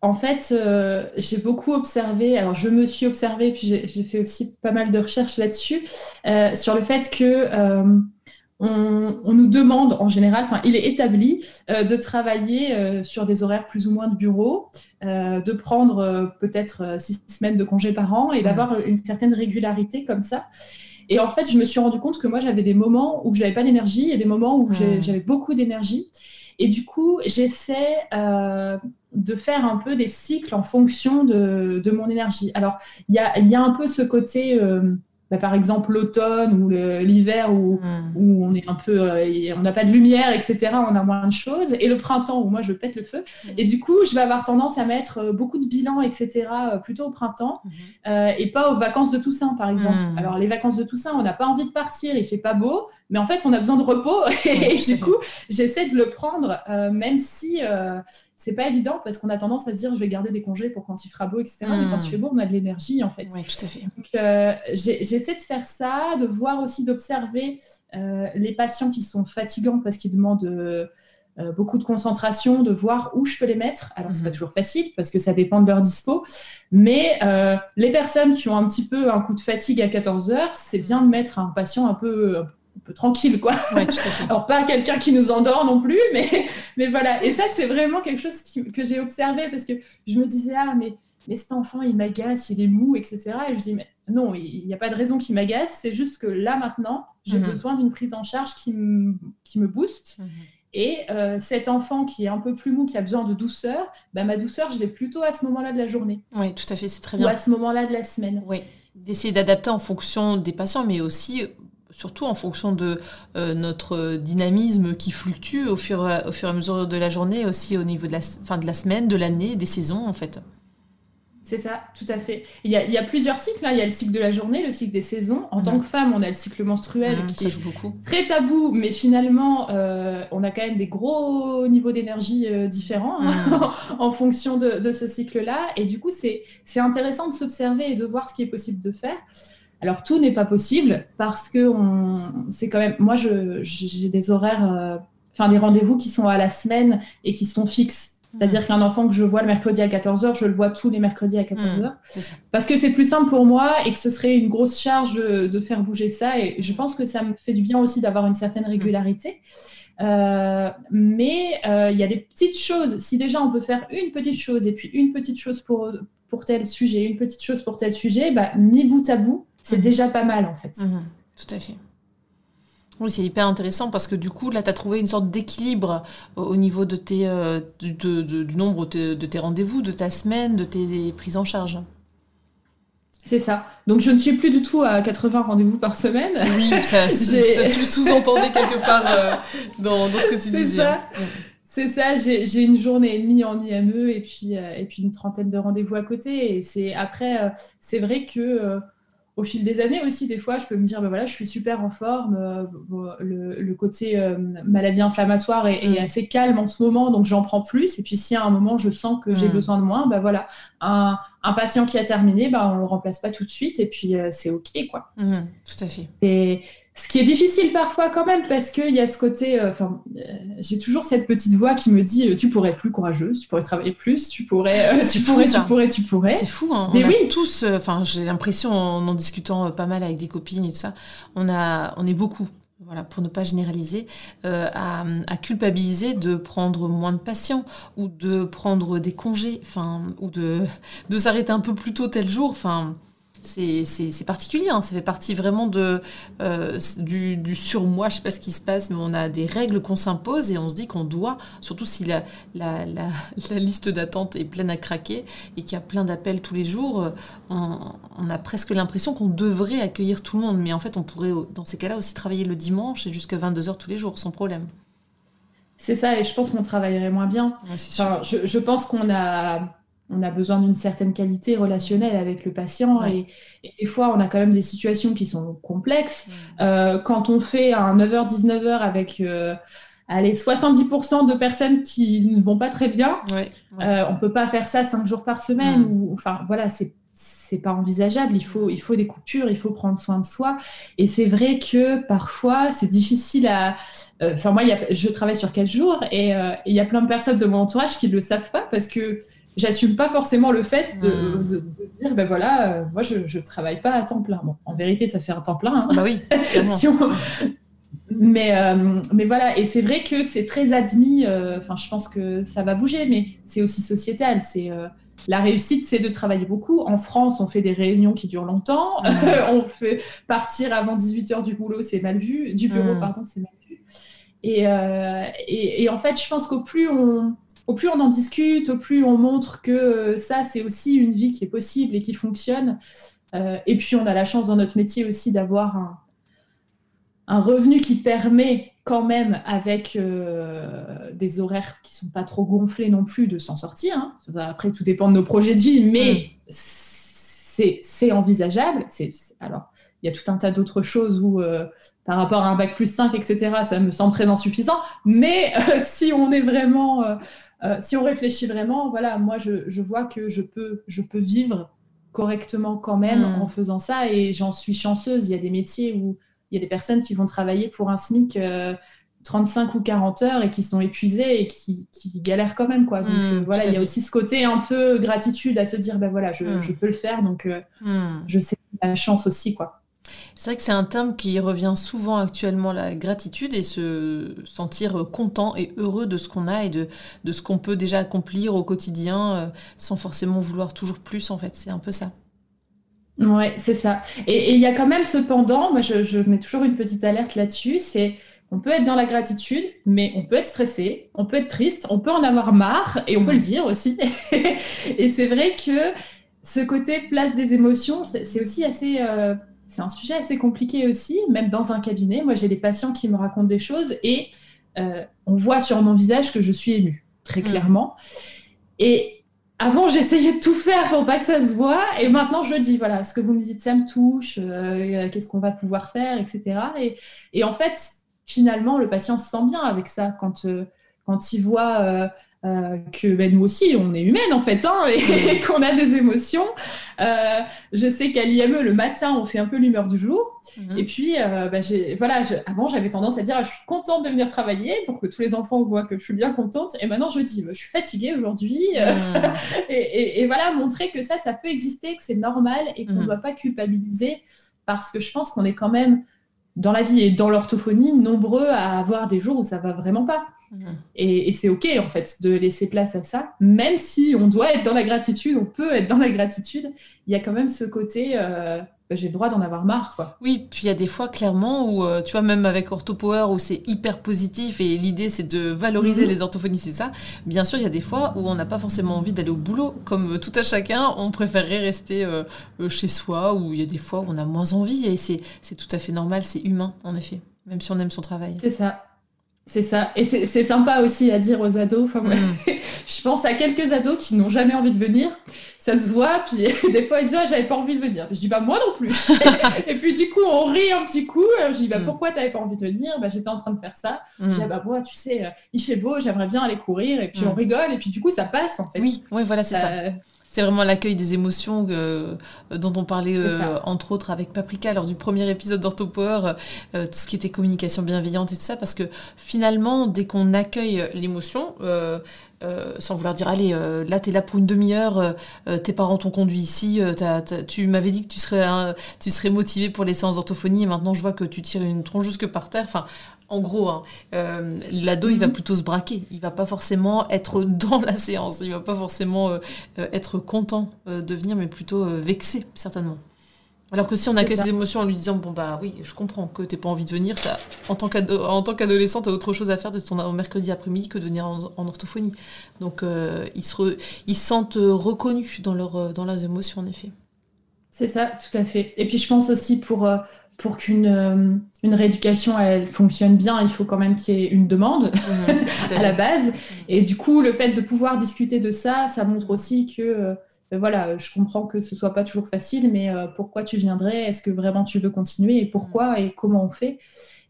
en fait, euh, j'ai beaucoup observé, alors je me suis observée, puis j'ai fait aussi pas mal de recherches là-dessus, euh, sur le fait que on, nous demande en général, enfin il est établi, de travailler sur des horaires plus ou moins de bureau, de prendre peut-être six semaines de congé par an et d'avoir une certaine régularité comme ça. Et en fait, je me suis rendu compte que moi, j'avais des moments où je n'avais pas d'énergie et des moments où hmm. j'avais beaucoup d'énergie. Et du coup, j'essaie euh, de faire un peu des cycles en fonction de, mon énergie. Alors, il y a, un peu ce côté... Euh, bah, par exemple l'automne ou l'hiver où, hmm. où, on est un peu, euh, on n'a pas de lumière, etc. On a moins de choses. Et le printemps où moi je pète le feu. Hmm. Et du coup, je vais avoir tendance à mettre euh, beaucoup de bilans, etc. Euh, plutôt au printemps hmm. et pas aux vacances de Toussaint, par exemple. Alors les vacances de Toussaint, on n'a pas envie de partir, il fait pas beau, mais en fait on a besoin de repos. et du coup, j'essaie de le prendre, même si c'est pas évident parce qu'on a tendance à dire je vais garder des congés pour quand il fera beau, etc. Mais quand il fait beau, on a de l'énergie en fait. Oui, tout à fait. Euh, j'essaie de faire ça, de voir aussi, d'observer euh, les patients qui sont fatigants parce qu'ils demandent euh, beaucoup de concentration, de voir où je peux les mettre. Alors, c'est pas mhm. toujours facile parce que ça dépend de leur dispo. Mais les personnes qui ont un petit peu un coup de fatigue à 14 heures, c'est bien de mettre un patient un peu peu tranquille, quoi. Alors, pas quelqu'un qui nous endort non plus, mais, mais voilà. Et ça, c'est vraiment quelque chose que j'ai observé parce que je me disais, ah, mais, mais cet enfant, il m'agace, il est mou, etc. Et je dis, mais non, il n'y a pas de raison qu'il m'agace, c'est juste que là, maintenant, j'ai mhm. besoin d'une prise en charge qui, qui me booste. Mhm. Et euh, cet enfant qui est un peu plus mou, qui a besoin de douceur, bah, ma douceur, je l'ai plutôt à ce moment-là de la journée. Oui, tout à fait, c'est très bien. Ou à ce moment-là de la semaine. Oui, d'essayer d'adapter en fonction des patients, mais aussi surtout en fonction de euh, notre dynamisme qui fluctue au fur, au fur et à mesure de la journée, aussi au niveau de la, fin de la semaine, de l'année, des saisons en fait. C'est ça, tout à fait. Il y, a, il y a plusieurs cycles. Hein. Il y a le cycle de la journée, le cycle des saisons. En tant mhm. que femme, on a le cycle menstruel mhm, qui est beaucoup. très tabou, mais finalement, euh, on a quand même des gros niveaux d'énergie euh, différents hein, mhm. en fonction de, de ce cycle-là. Et du coup, c'est intéressant de s'observer et de voir ce qui est possible de faire. Alors tout n'est pas possible parce que c'est quand même. Moi, j'ai des horaires, euh, enfin des rendez-vous qui sont à la semaine et qui sont fixes. C'est-à-dire mmh. qu'un enfant que je vois le mercredi à 14h, je le vois tous les mercredis à 14h. Mmh, parce que c'est plus simple pour moi et que ce serait une grosse charge de, faire bouger ça. Et je pense que ça me fait du bien aussi d'avoir une certaine régularité. Euh, mais euh, il y a des petites choses. Si déjà on peut faire une petite chose et puis une petite chose pour, pour tel sujet, une petite chose pour tel sujet, bah, mis bout à bout, c'est déjà pas mal en fait. Mhm. Tout à fait. Oui, c'est hyper intéressant parce que du coup, là, tu as trouvé une sorte d'équilibre au niveau de tes, euh, du nombre de, tes rendez-vous, de ta semaine, de tes prises en charge. C'est ça. Donc, je ne suis plus du tout à 80 rendez-vous par semaine. Oui, ça, tu sous-entendais quelque part euh, dans, ce que tu disais. Ça. Mm. C'est ça, j'ai une journée et demie en IME et puis, euh, et puis une trentaine de rendez-vous à côté. Et c'est après, c'est vrai que au fil des années aussi, des fois, je peux me dire, ben voilà, je suis super en forme, euh, le, côté euh, maladie inflammatoire est, mm. assez calme en ce moment, donc j'en prends plus. Et puis si à un moment je sens que j'ai mm. besoin de moins, ben voilà, un, patient qui a terminé, ben, on le remplace pas tout de suite, et puis euh, c'est ok, quoi. Mm, tout à fait. Et ce qui est difficile parfois quand même, parce qu'il y a ce côté, euh, enfin, euh, j'ai toujours cette petite voix qui me dit, euh, tu pourrais être plus courageuse, tu pourrais travailler plus, tu pourrais, tu, pourrais tu pourrais, tu pourrais, C'est fou, hein. Mais on oui. A tous, enfin, j'ai l'impression, en, en discutant pas mal avec des copines et tout ça, on a, on est beaucoup voilà, pour ne pas généraliser, à, à, culpabiliser de prendre moins de patients ou de prendre des congés, enfin, ou de, de s'arrêter un peu plus tôt tel jour. Enfin, c'est particulier, hein. ça fait partie vraiment de, euh, du, du surmoi, je sais pas ce qui se passe, mais on a des règles qu'on s'impose et on se dit qu'on doit, surtout si la, la, la, liste d'attente est pleine à craquer et qu'il y a plein d'appels tous les jours, on, on a presque l'impression qu'on devrait accueillir tout le monde, mais en fait on pourrait dans ces cas-là aussi travailler le dimanche et jusqu'à 22h tous les jours sans problème. C'est ça, et je pense qu'on travaillerait moins bien. enfin, je, je pense qu'on a on a besoin d'une certaine qualité relationnelle avec le patient et, des fois on a quand même des situations qui sont complexes. Euh, quand on fait un 9h-19h avec euh, allez, 70% de personnes qui ne vont pas très bien, euh, on peut pas faire ça cinq jours par semaine. Mm. Ou, enfin voilà, c'est c'est pas envisageable. Il faut, il faut des coupures, il faut prendre soin de soi. Et c'est vrai que parfois, c'est difficile à. Enfin, moi, je travaille sur quatre jours et il y a plein de personnes de mon entourage qui ne le savent pas parce que j'assume pas forcément le fait de, hmm. dire ben voilà euh, moi je, je travaille pas à temps plein bon en vérité ça fait un temps plein hein. bah oui mais euh, mais voilà et c'est vrai que c'est très admis euh, enfin je pense que ça va bouger mais c'est aussi sociétal c'est la réussite, c'est de travailler beaucoup. En France, on fait des réunions qui durent longtemps. Hmm. on fait partir avant 18 heures du boulot, c'est mal vu. Du bureau, hmm. pardon, c'est mal vu. Et, et, et, en fait, je pense qu'au plus on, au plus on en discute, au plus on montre que euh, ça, c'est aussi une vie qui est possible et qui fonctionne. Euh, et puis, on a la chance dans notre métier aussi d'avoir un, revenu qui permet quand même, avec euh, des horaires qui sont pas trop gonflés non plus, de s'en sortir. Hein. Après, tout dépend de nos projets de vie, mais mm. c'est envisageable. alors, il y a tout un tas d'autres choses où, par rapport à un bac plus 5, etc., ça me semble très insuffisant. Mais si on est vraiment euh, si on réfléchit vraiment, voilà, moi je, vois que je peux, je peux vivre correctement quand même hmm. en faisant ça et j'en suis chanceuse. Il y a des métiers où il y a des personnes qui vont travailler pour un SMIC 35 euh, ou 40 heures et qui sont épuisées et qui, galèrent quand même. Quoi. Donc hmm, euh, voilà, il y a aussi ce côté un peu gratitude à se dire, ben voilà, je, hmm. peux le faire, donc je sais la chance aussi. quoi. C'est vrai que c'est un terme qui revient souvent actuellement, la gratitude et se sentir content et heureux de ce qu'on a et de, de ce qu'on peut déjà accomplir au quotidien euh, sans forcément vouloir toujours plus, en fait. C'est un peu ça. Ouais, c'est ça. Et il y a quand même cependant, moi je, mets toujours une petite alerte là-dessus, c'est on peut être dans la gratitude, mais on peut être stressé, on peut être triste, on peut en avoir marre, et on peut le dire aussi. et c'est vrai que ce côté place des émotions, c'est aussi assez... Euh, c'est un sujet assez compliqué aussi, même dans un cabinet. Moi, j'ai des patients qui me racontent des choses et euh, on voit sur mon visage que je suis émue, très mm. clairement. Et avant, j'essayais de tout faire pour pas que ça se voit. Et maintenant, je dis, voilà, ce que vous me dites, ça me touche, euh, qu'est-ce qu'on va pouvoir faire, etc. Et, en fait, finalement, le patient se sent bien avec ça quand, euh, quand il voit euh, que ben, nous aussi, on est humaine en fait, hein, et, qu'on a des émotions. Euh, je sais qu'à l'IME, le matin, on fait un peu l'humeur du jour. Mhm. Et puis, euh, ben, voilà, avant, j'avais tendance à dire, je suis contente de venir travailler pour que tous les enfants voient que je suis bien contente. Et maintenant, je dis, je suis fatiguée aujourd'hui. Mhm. et, voilà, montrer que ça, ça peut exister, que c'est normal et qu'on ne mhm. doit pas culpabiliser parce que je pense qu'on est quand même dans la vie et dans l'orthophonie nombreux à avoir des jours où ça va vraiment pas. Mhm. Et, c'est OK, en fait, de laisser place à ça. Même si on doit être dans la gratitude, on peut être dans la gratitude, il y a quand même ce côté, euh, bah, j'ai le droit d'en avoir marre. Quoi. Oui, puis il y a des fois, clairement, où, euh, tu vois, même avec OrthoPower, où c'est hyper positif et l'idée, c'est de valoriser mhm. les orthophonies, c'est ça. Bien sûr, il y a des fois où on n'a pas forcément envie d'aller au boulot. Comme tout à chacun, on préférerait rester euh, chez soi, ou il y a des fois où on a moins envie. Et c'est tout à fait normal, c'est humain, en effet, même si on aime son travail. C'est ça. C'est ça. Et c'est sympa aussi à dire aux ados. Enfin, mm. je pense à quelques ados qui n'ont jamais envie de venir. Ça se voit, puis des fois ils disent ah, j'avais pas envie de venir. Je dis bah moi non plus. et puis du coup on rit un petit coup. Je dis bah mm. pourquoi t'avais pas envie de venir? Bah j'étais en train de faire ça. Je dis mm. ah, bah moi tu sais il fait beau, j'aimerais bien aller courir. Et puis on rigole et puis du coup ça passe en fait. Oui, oui voilà c'est ça. C'est vraiment l'accueil des émotions euh, dont on parlait euh, entre autres avec Paprika lors du premier épisode d'Orthopower, euh, tout ce qui était communication bienveillante et tout ça, parce que finalement, dès qu'on accueille l'émotion, sans vouloir dire allez là t'es là pour une demi-heure tes parents t'ont conduit ici tu m'avais dit que tu serais tu serais motivé pour les séances d'orthophonie et maintenant je vois que tu tires une tronche jusque par terre. Enfin en gros, hein, euh, l'ado, il va mhm. plutôt se braquer. Il va pas forcément être dans la séance. Il va pas forcément euh, euh, être content de venir, mais plutôt vexé, certainement. Alors que si on accueille ses émotions en lui disant Bon, bah oui, je comprends que tu n'aies pas envie de venir, en tant qu'adolescent, tu as autre chose à faire de ton mercredi après-midi que de venir en, orthophonie. Donc, ils, se ils sentent reconnus dans, leur, dans leurs émotions, en effet. C'est ça, tout à fait. Et puis, je pense aussi pour pour qu'une euh, une rééducation elle fonctionne bien, il faut quand même qu'il y ait une demande à la base. Et du coup, le fait de pouvoir discuter de ça, ça montre aussi que euh, voilà, je comprends que ce soit pas toujours facile, mais euh, pourquoi tu viendrais? Est-ce que vraiment tu veux continuer? Et pourquoi? Et comment on fait?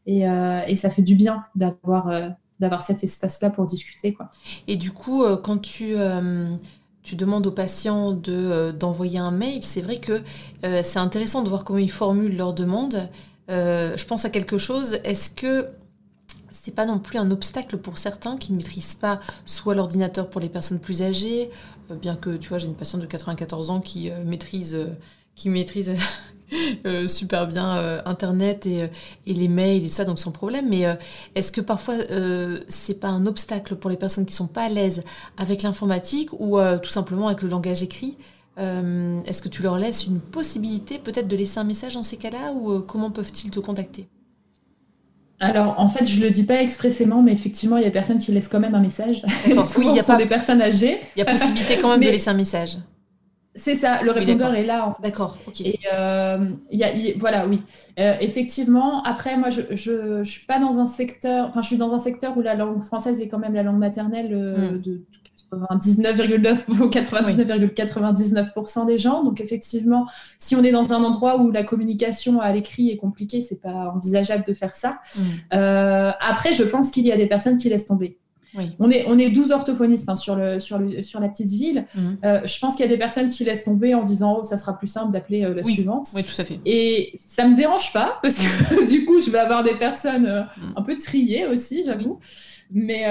Et, et, ça fait du bien d'avoir d'avoir cet espace-là pour discuter. Quoi. Et du coup, quand tu tu demandes aux patients euh, d'envoyer un mail, c'est vrai que euh, c'est intéressant de voir comment ils formulent leur demande. Euh, je pense à quelque chose. Est-ce que c'est pas non plus un obstacle pour certains qui ne maîtrisent pas soit l'ordinateur pour les personnes plus âgées, bien que tu vois, j'ai une patiente de 94 ans qui maîtrise qui maîtrise euh, super bien euh, Internet et, euh, et, les mails et ça, donc sans problème. Mais est-ce que parfois c'est pas un obstacle pour les personnes qui sont pas à l'aise avec l'informatique ou tout simplement avec le langage écrit Est-ce que tu leur laisses une possibilité peut-être de laisser un message dans ces cas-là ou comment peuvent-ils te contacter? Alors, en fait, je ne le dis pas expressément, mais effectivement, il y a personnes qui laissent quand même un message. oui, il y a pas des personnes âgées. Il y a possibilité quand même de laisser un message. C'est ça, le répondeur est là. D'accord, ok. Et euh, y a, voilà, oui. Euh, effectivement, après, moi, je ne suis pas dans un secteur, enfin, je suis dans un secteur où la langue française est quand même la langue maternelle euh, hmm. de 99,9 ou 99,99% des gens. Donc, effectivement, si on est dans un endroit où la communication à l'écrit est compliquée, c'est pas envisageable de faire ça. Hmm. Euh, après, je pense qu'il y a des personnes qui laissent tomber. On, est, on est 12 orthophonistes hein, sur, le, sur, le, sur la petite ville. Mhm. Euh, je pense qu'il y a des personnes qui laissent tomber en disant oh, ça sera plus simple d'appeler euh, la suivante. Oui, tout à fait. Et ça me dérange pas parce que du coup, je vais avoir des personnes euh, mhm. un peu triées aussi, j'avoue. Mais,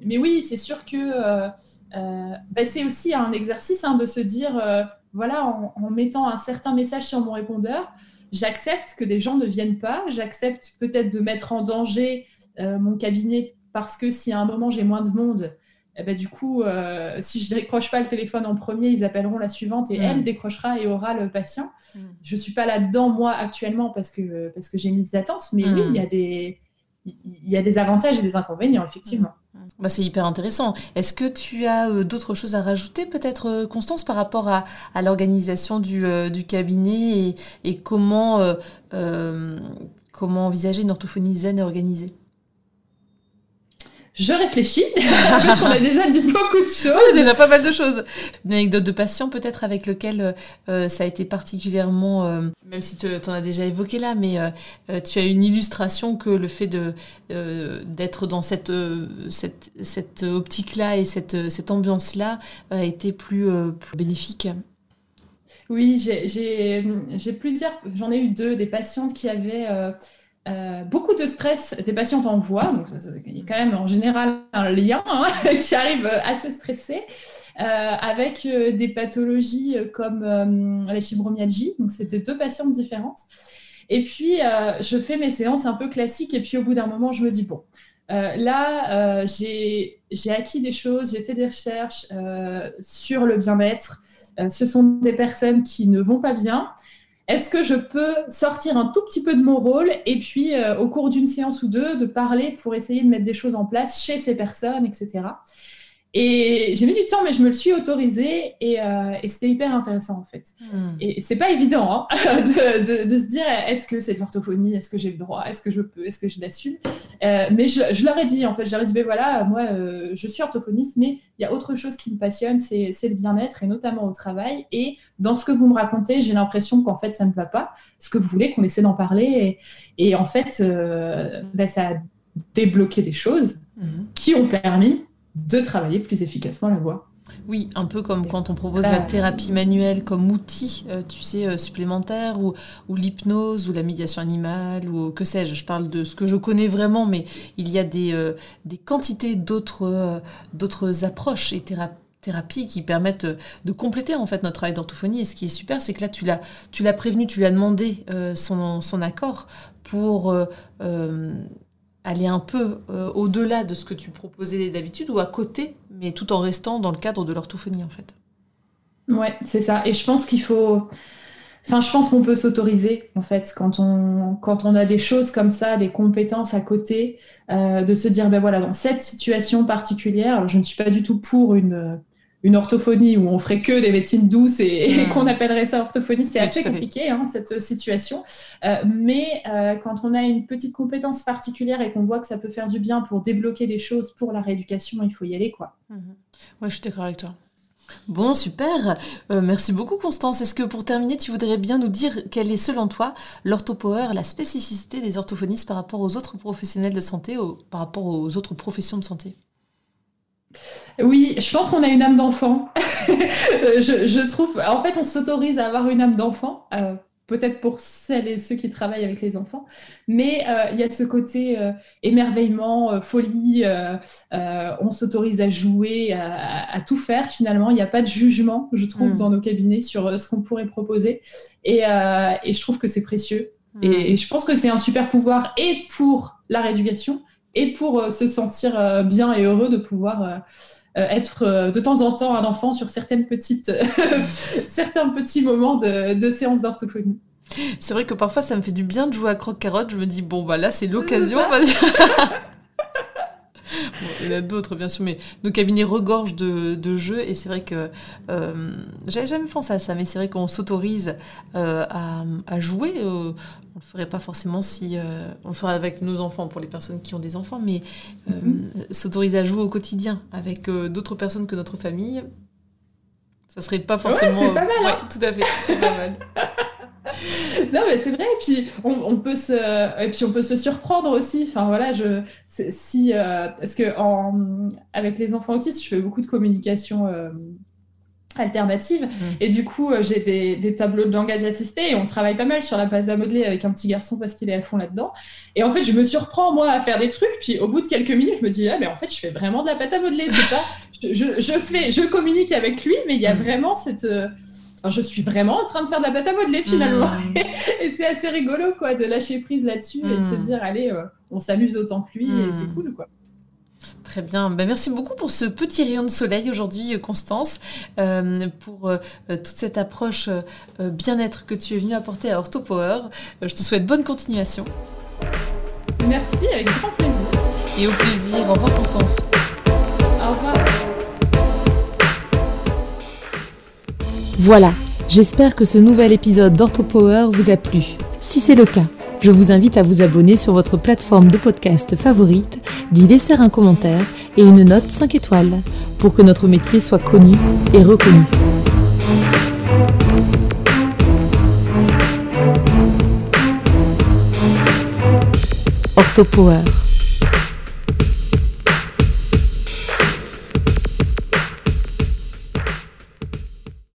mais oui, c'est sûr que bah, c'est aussi un exercice hein, de se dire voilà, en, en, mettant un certain message sur mon répondeur, j'accepte que des gens ne viennent pas, j'accepte peut-être de mettre en danger mon cabinet parce que si à un moment j'ai moins de monde, eh ben, du coup, euh, si je ne décroche pas le téléphone en premier, ils appelleront la suivante et mm. elle décrochera et aura le patient. Mm. Je ne suis pas là-dedans, moi, actuellement, parce que, parce que j'ai une liste d'attente, mais oui, il y, a des, il y a des avantages et des inconvénients, effectivement. Mm. Bah, c'est hyper intéressant. Est-ce que tu as euh, d'autres choses à rajouter, peut-être, euh, Constance, par rapport à, à l'organisation du, du, cabinet et, et comment, comment envisager une orthophonie zen et organisée? Je réfléchis, parce qu'on a déjà dit beaucoup de choses. déjà pas mal de choses. Une anecdote de patient peut-être avec lequel euh, ça a été particulièrement, euh, même si tu en as déjà évoqué là, mais euh, tu as une illustration que le fait de d'être dans cette, cette, cette optique-là et cette, cette ambiance-là a été plus, plus bénéfique. Oui, j'ai plusieurs, j'en ai eu deux, des patientes qui avaient euh, beaucoup de stress des patientes en voix, donc il y a quand même en général un lien hein, qui arrive assez stressé, euh, avec euh, des pathologies comme la fibromyalgie. Donc c'était deux patientes différentes. Et puis je fais mes séances un peu classiques et puis au bout d'un moment je me dis bon, là j'ai acquis des choses, j'ai fait des recherches sur le bien-être. ce sont des personnes qui ne vont pas bien est-ce que je peux sortir un tout petit peu de mon rôle et puis euh, au cours d'une séance ou deux de parler pour essayer de mettre des choses en place chez ces personnes, etc. Et j'ai mis du temps, mais je me le suis autorisé et, euh, et c'était hyper intéressant en fait. Hmm. Et c'est pas évident hein, de, de, de, se dire est-ce que c'est de l'orthophonie, est-ce que j'ai le droit, est-ce que je peux, est-ce que je l'assume? Euh, mais je, je, leur ai dit en fait, ai dit ben voilà, moi euh, je suis orthophoniste, mais il y a autre chose qui me passionne, c'est le bien-être et notamment au travail. Et dans ce que vous me racontez, j'ai l'impression qu'en fait ça ne va pas. Ce que vous voulez qu'on essaie d'en parler et, et, en fait euh, ben, ça a débloqué des choses hmm. qui ont permis de travailler plus efficacement la voix. Oui, un peu comme quand on propose la thérapie manuelle comme outil, euh, tu sais, euh, supplémentaire, ou, ou l'hypnose, ou la médiation animale, ou que sais-je. Je parle de ce que je connais vraiment, mais il y a des, euh, des quantités d'autres approches et thérapies qui permettent de compléter en fait notre travail d'orthophonie. Et ce qui est super, c'est que là, tu l'as, tu l'as prévenu, tu lui as demandé son, son accord pour aller un peu euh, au-delà de ce que tu proposais d'habitude ou à côté, mais tout en restant dans le cadre de l'orthophonie en fait. Ouais, c'est ça. Et je pense qu'il faut. Enfin, je pense qu'on peut s'autoriser, en fait, quand on, quand on a des choses comme ça, des compétences à côté, euh, de se dire, ben voilà, dans cette situation particulière, je ne suis pas du tout pour une, une orthophonie où on ferait que des médecines douces et, hmm. qu'on appellerait ça orthophonie, c'est assez compliqué hein, cette situation. Euh, mais euh, quand on a une petite compétence particulière et qu'on voit que ça peut faire du bien pour débloquer des choses pour la rééducation, il faut y aller quoi. Oui. Ouais, je suis d'accord avec toi. Bon, super. Euh, merci beaucoup, Constance. Est-ce que pour terminer, tu voudrais bien nous dire quelle est, selon toi, l'orthopower, la spécificité des orthophonistes par rapport aux autres professionnels de santé, par rapport aux autres professions de santé? Oui, je pense qu'on a une âme d'enfant. je, trouve, en fait, on s'autorise à avoir une âme d'enfant, euh, peut-être pour celles et ceux qui travaillent avec les enfants, mais euh, il y a ce côté euh, émerveillement, folie, on s'autorise à jouer, à, tout faire finalement. Il n'y a pas de jugement, je trouve, mm. dans nos cabinets sur ce qu'on pourrait proposer, et, je trouve que c'est précieux. Mm. Et, et je pense que c'est un super pouvoir et pour la rééducation et pour euh, se sentir euh, bien et heureux de pouvoir euh, être de temps en temps un enfant sur certaines petites, certains petits moments de, de séance d'orthophonie. C'est vrai que parfois ça me fait du bien de jouer à croque-carotte. Je me dis, bon, bah là c'est l'occasion. il y en a d'autres, bien sûr, mais nos cabinets regorgent de, jeux et c'est vrai que euh, j'avais jamais pensé à ça, mais c'est vrai qu'on s'autorise euh, à, jouer. Euh, on le ferait pas forcément si on le ferait avec nos enfants pour les personnes qui ont des enfants, mais mm-hmm. s'autoriser à jouer au quotidien avec d'autres personnes que notre famille, ça serait pas forcément. Ouais, c'est pas mal. Hein. ouais, tout à fait, c'est pas mal. non mais c'est vrai et puis on, peut se et puis on peut se surprendre aussi enfin voilà je si euh, parce que en, avec les enfants autistes je fais beaucoup de communication euh, alternative mmh. et du coup euh, j'ai des, des, tableaux de langage assisté et on travaille pas mal sur la base à modeler avec un petit garçon parce qu'il est à fond là-dedans et en fait je me surprends moi à faire des trucs puis au bout de quelques minutes je me dis ah mais en fait je fais vraiment de la pâte à modeler c'est pas je, je, fais je communique avec lui mais il y a mmh. vraiment cette je suis vraiment en train de faire de la pâte à modeler finalement. Hmm. et c'est assez rigolo quoi, de lâcher prise là-dessus et de se hmm. dire, allez, euh, on s'amuse autant que lui et c'est hmm. cool. quoi. Très bien. Ben, merci beaucoup pour ce petit rayon de soleil aujourd'hui, Constance, euh, pour euh, toute cette approche bien-être que tu es venue apporter à OrthoPower. je te souhaite bonne continuation. Merci, avec grand plaisir. Et au plaisir. Au revoir, Constance. Voilà, j'espère que ce nouvel épisode d'OrthoPower vous a plu. Si c'est le cas, je vous invite à vous abonner sur votre plateforme de podcast favorite, d'y laisser un commentaire et une note 5 étoiles pour que notre métier soit connu et reconnu. OrthoPower